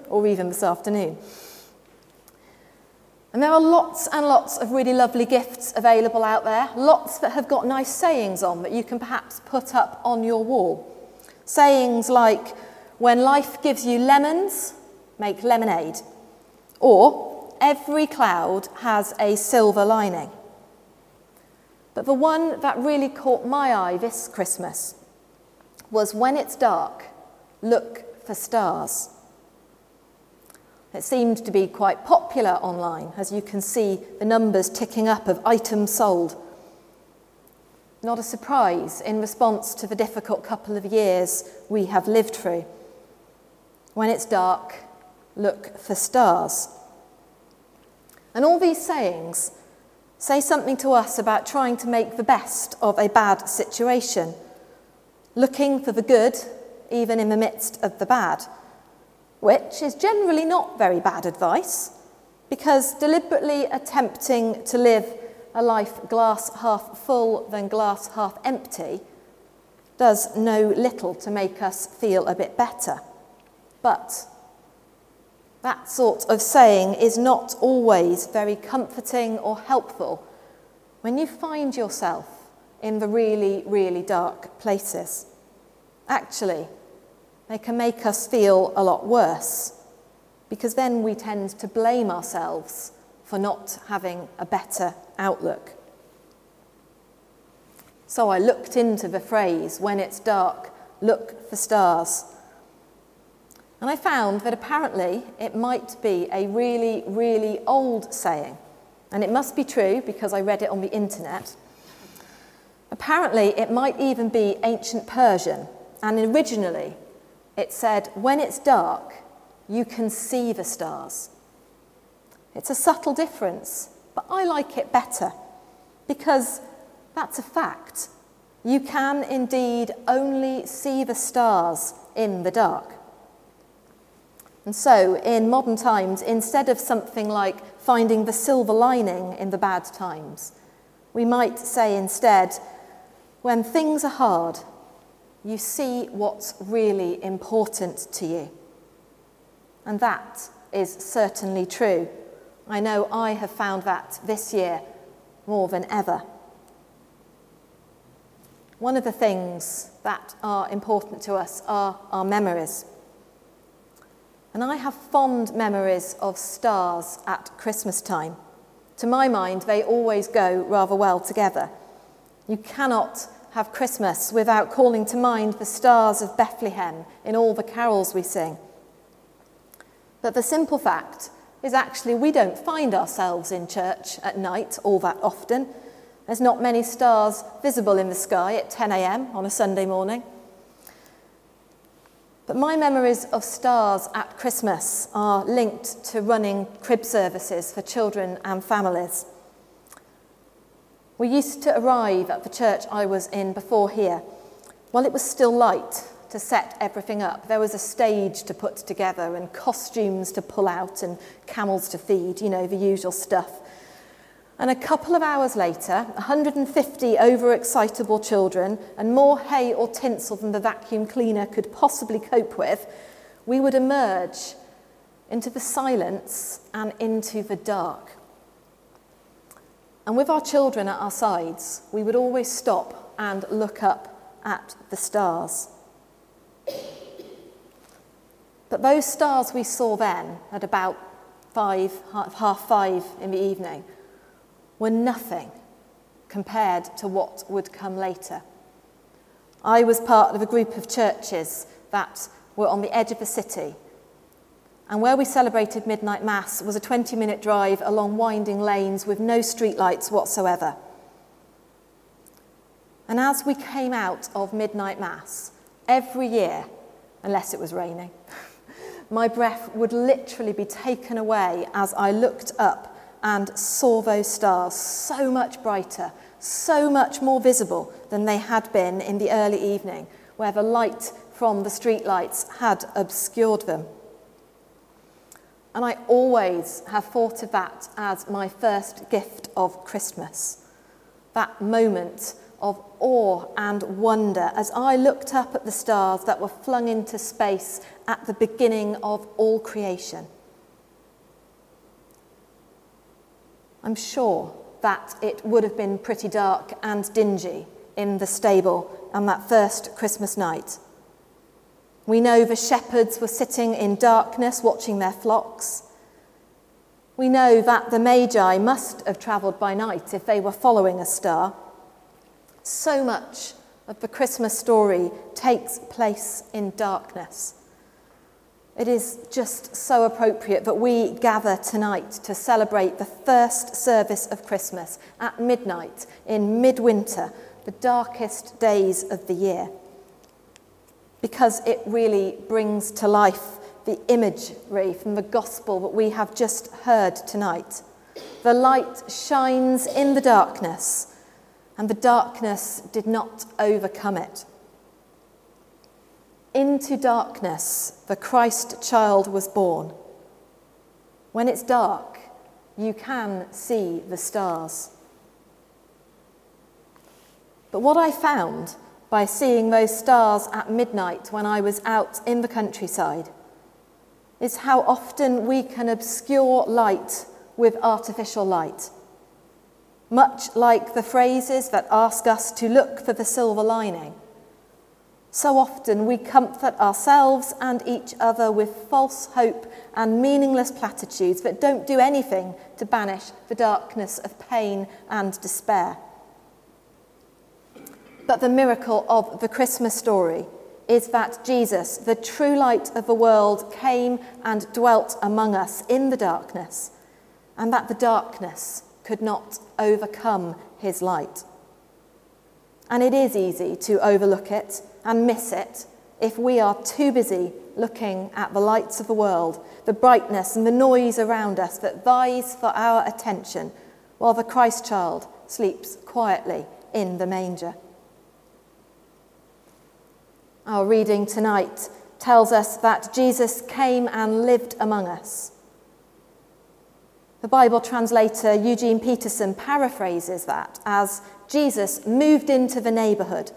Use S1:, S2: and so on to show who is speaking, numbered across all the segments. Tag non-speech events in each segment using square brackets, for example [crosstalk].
S1: [laughs] or even this afternoon. And there are lots and lots of really lovely gifts available out there, lots that have got nice sayings on that you can perhaps put up on your wall. Sayings like, when life gives you lemons, make lemonade. Or, every cloud has a silver lining. But the one that really caught my eye this Christmas was when it's dark, look for stars. It seemed to be quite popular online, as you can see the numbers ticking up of items sold. Not a surprise in response to the difficult couple of years we have lived through. When it's dark, look for stars. And all these sayings say something to us about trying to make the best of a bad situation, looking for the good even in the midst of the bad which is generally not very bad advice, because deliberately attempting to live a life glass half full than glass half empty does no little to make us feel a bit better. But that sort of saying is not always very comforting or helpful when you find yourself in the really, really dark places. Actually, they can make us feel a lot worse because then we tend to blame ourselves for not having a better outlook. So I looked into the phrase, when it's dark, look for stars. And I found that apparently it might be a really, really old saying. And it must be true because I read it on the internet. Apparently, it might even be ancient Persian. And originally, it said, When it's dark, you can see the stars. It's a subtle difference, but I like it better because that's a fact. You can indeed only see the stars in the dark. And so, in modern times, instead of something like finding the silver lining in the bad times, we might say instead, when things are hard, you see what's really important to you. And that is certainly true. I know I have found that this year more than ever. One of the things that are important to us are our memories. And I have fond memories of stars at Christmas time. To my mind, they always go rather well together. You cannot have Christmas without calling to mind the stars of Bethlehem in all the carols we sing. But the simple fact is actually we don't find ourselves in church at night all that often. There's not many stars visible in the sky at 10 a.m. on a Sunday morning. But my memories of stars at Christmas are linked to running crib services for children and families. We used to arrive at the church I was in before here. While it was still light to set everything up, there was a stage to put together and costumes to pull out and camels to feed, you know, the usual stuff. And a couple of hours later, 150 overexcitable children and more hay or tinsel than the vacuum cleaner could possibly cope with, we would emerge into the silence and into the dark. And with our children at our sides, we would always stop and look up at the stars. But those stars we saw then, at about five, half five in the evening, were nothing compared to what would come later. I was part of a group of churches that were on the edge of the city and where we celebrated midnight mass was a 20 minute drive along winding lanes with no streetlights whatsoever. And as we came out of midnight mass, every year, unless it was raining, [laughs] my breath would literally be taken away as I looked up and saw those stars so much brighter, so much more visible than they had been in the early evening, where the light from the streetlights had obscured them. And I always have thought of that as my first gift of Christmas. That moment of awe and wonder as I looked up at the stars that were flung into space at the beginning of all creation. I'm sure that it would have been pretty dark and dingy in the stable on that first Christmas night. We know the shepherds were sitting in darkness watching their flocks. We know that the Magi must have travelled by night if they were following a star. So much of the Christmas story takes place in darkness. It is just so appropriate that we gather tonight to celebrate the first service of Christmas at midnight in midwinter, the darkest days of the year, because it really brings to life the imagery from the gospel that we have just heard tonight. The light shines in the darkness, and the darkness did not overcome it. Into darkness, the Christ child was born. When it's dark, you can see the stars. But what I found by seeing those stars at midnight when I was out in the countryside is how often we can obscure light with artificial light. Much like the phrases that ask us to look for the silver lining. So often we comfort ourselves and each other with false hope and meaningless platitudes that don't do anything to banish the darkness of pain and despair. But the miracle of the Christmas story is that Jesus, the true light of the world, came and dwelt among us in the darkness, and that the darkness could not overcome his light. And it is easy to overlook it and miss it if we are too busy looking at the lights of the world, the brightness and the noise around us that vies for our attention, while the Christ child sleeps quietly in the manger. Our reading tonight tells us that Jesus came and lived among us. The Bible translator Eugene Peterson paraphrases that as Jesus moved into the neighbourhood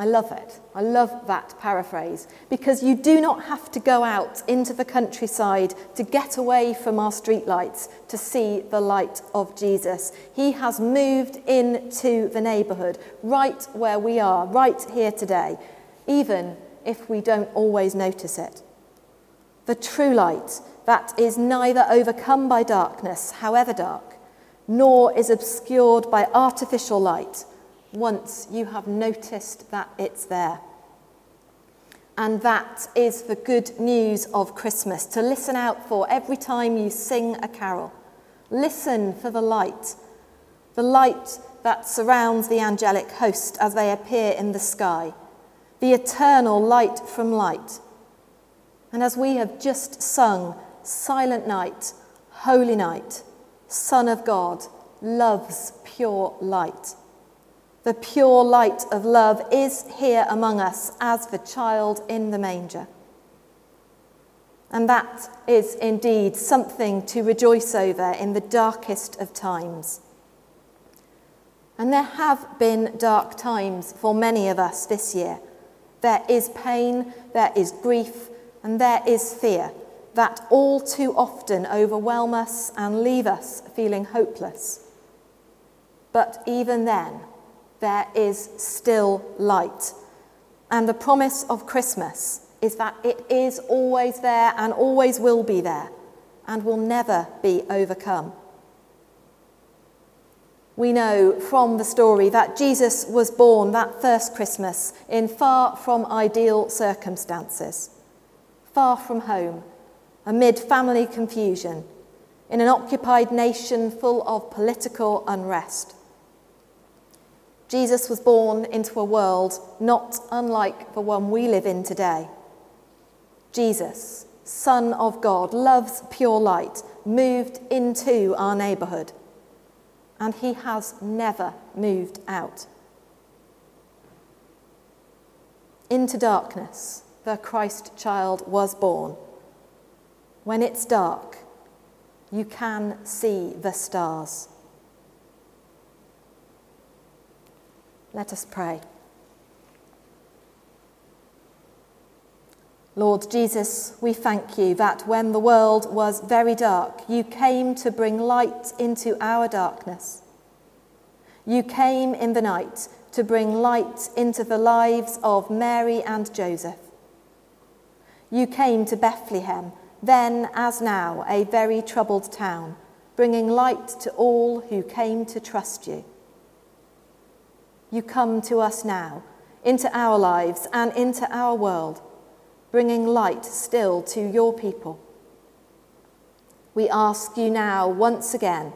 S1: I love it. I love that paraphrase because you do not have to go out into the countryside to get away from our streetlights to see the light of Jesus. He has moved into the neighbourhood right where we are, right here today, even if we don't always notice it. The true light that is neither overcome by darkness, however dark, nor is obscured by artificial light once you have noticed that it's there. And that is the good news of Christmas to listen out for every time you sing a carol. Listen for the light, the light that surrounds the angelic host as they appear in the sky, the eternal light from light. And as we have just sung, Silent Night, Holy Night, Son of God, loves pure light. The pure light of love is here among us as the child in the manger. And that is indeed something to rejoice over in the darkest of times. And there have been dark times for many of us this year. There is pain, there is grief, and there is fear that all too often overwhelm us and leave us feeling hopeless. But even then, there is still light. And the promise of Christmas is that it is always there and always will be there and will never be overcome. We know from the story that Jesus was born that first Christmas in far from ideal circumstances, far from home, amid family confusion, in an occupied nation full of political unrest. Jesus was born into a world not unlike the one we live in today. Jesus, Son of God, loves pure light, moved into our neighbourhood, and he has never moved out. Into darkness, the Christ child was born. When it's dark, you can see the stars. Let us pray. Lord Jesus, we thank you that when the world was very dark, you came to bring light into our darkness. You came in the night to bring light into the lives of Mary and Joseph. You came to Bethlehem, then as now a very troubled town, bringing light to all who came to trust you. You come to us now, into our lives and into our world bringing light still to your people. We ask you now once again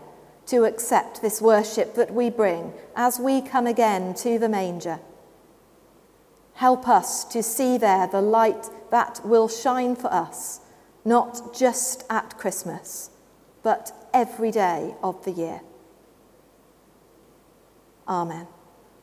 S1: to accept this worship that we bring as we come again to the manger. Help us to see there the light that will shine for us, not just at Christmas, but every day of the year. Amen.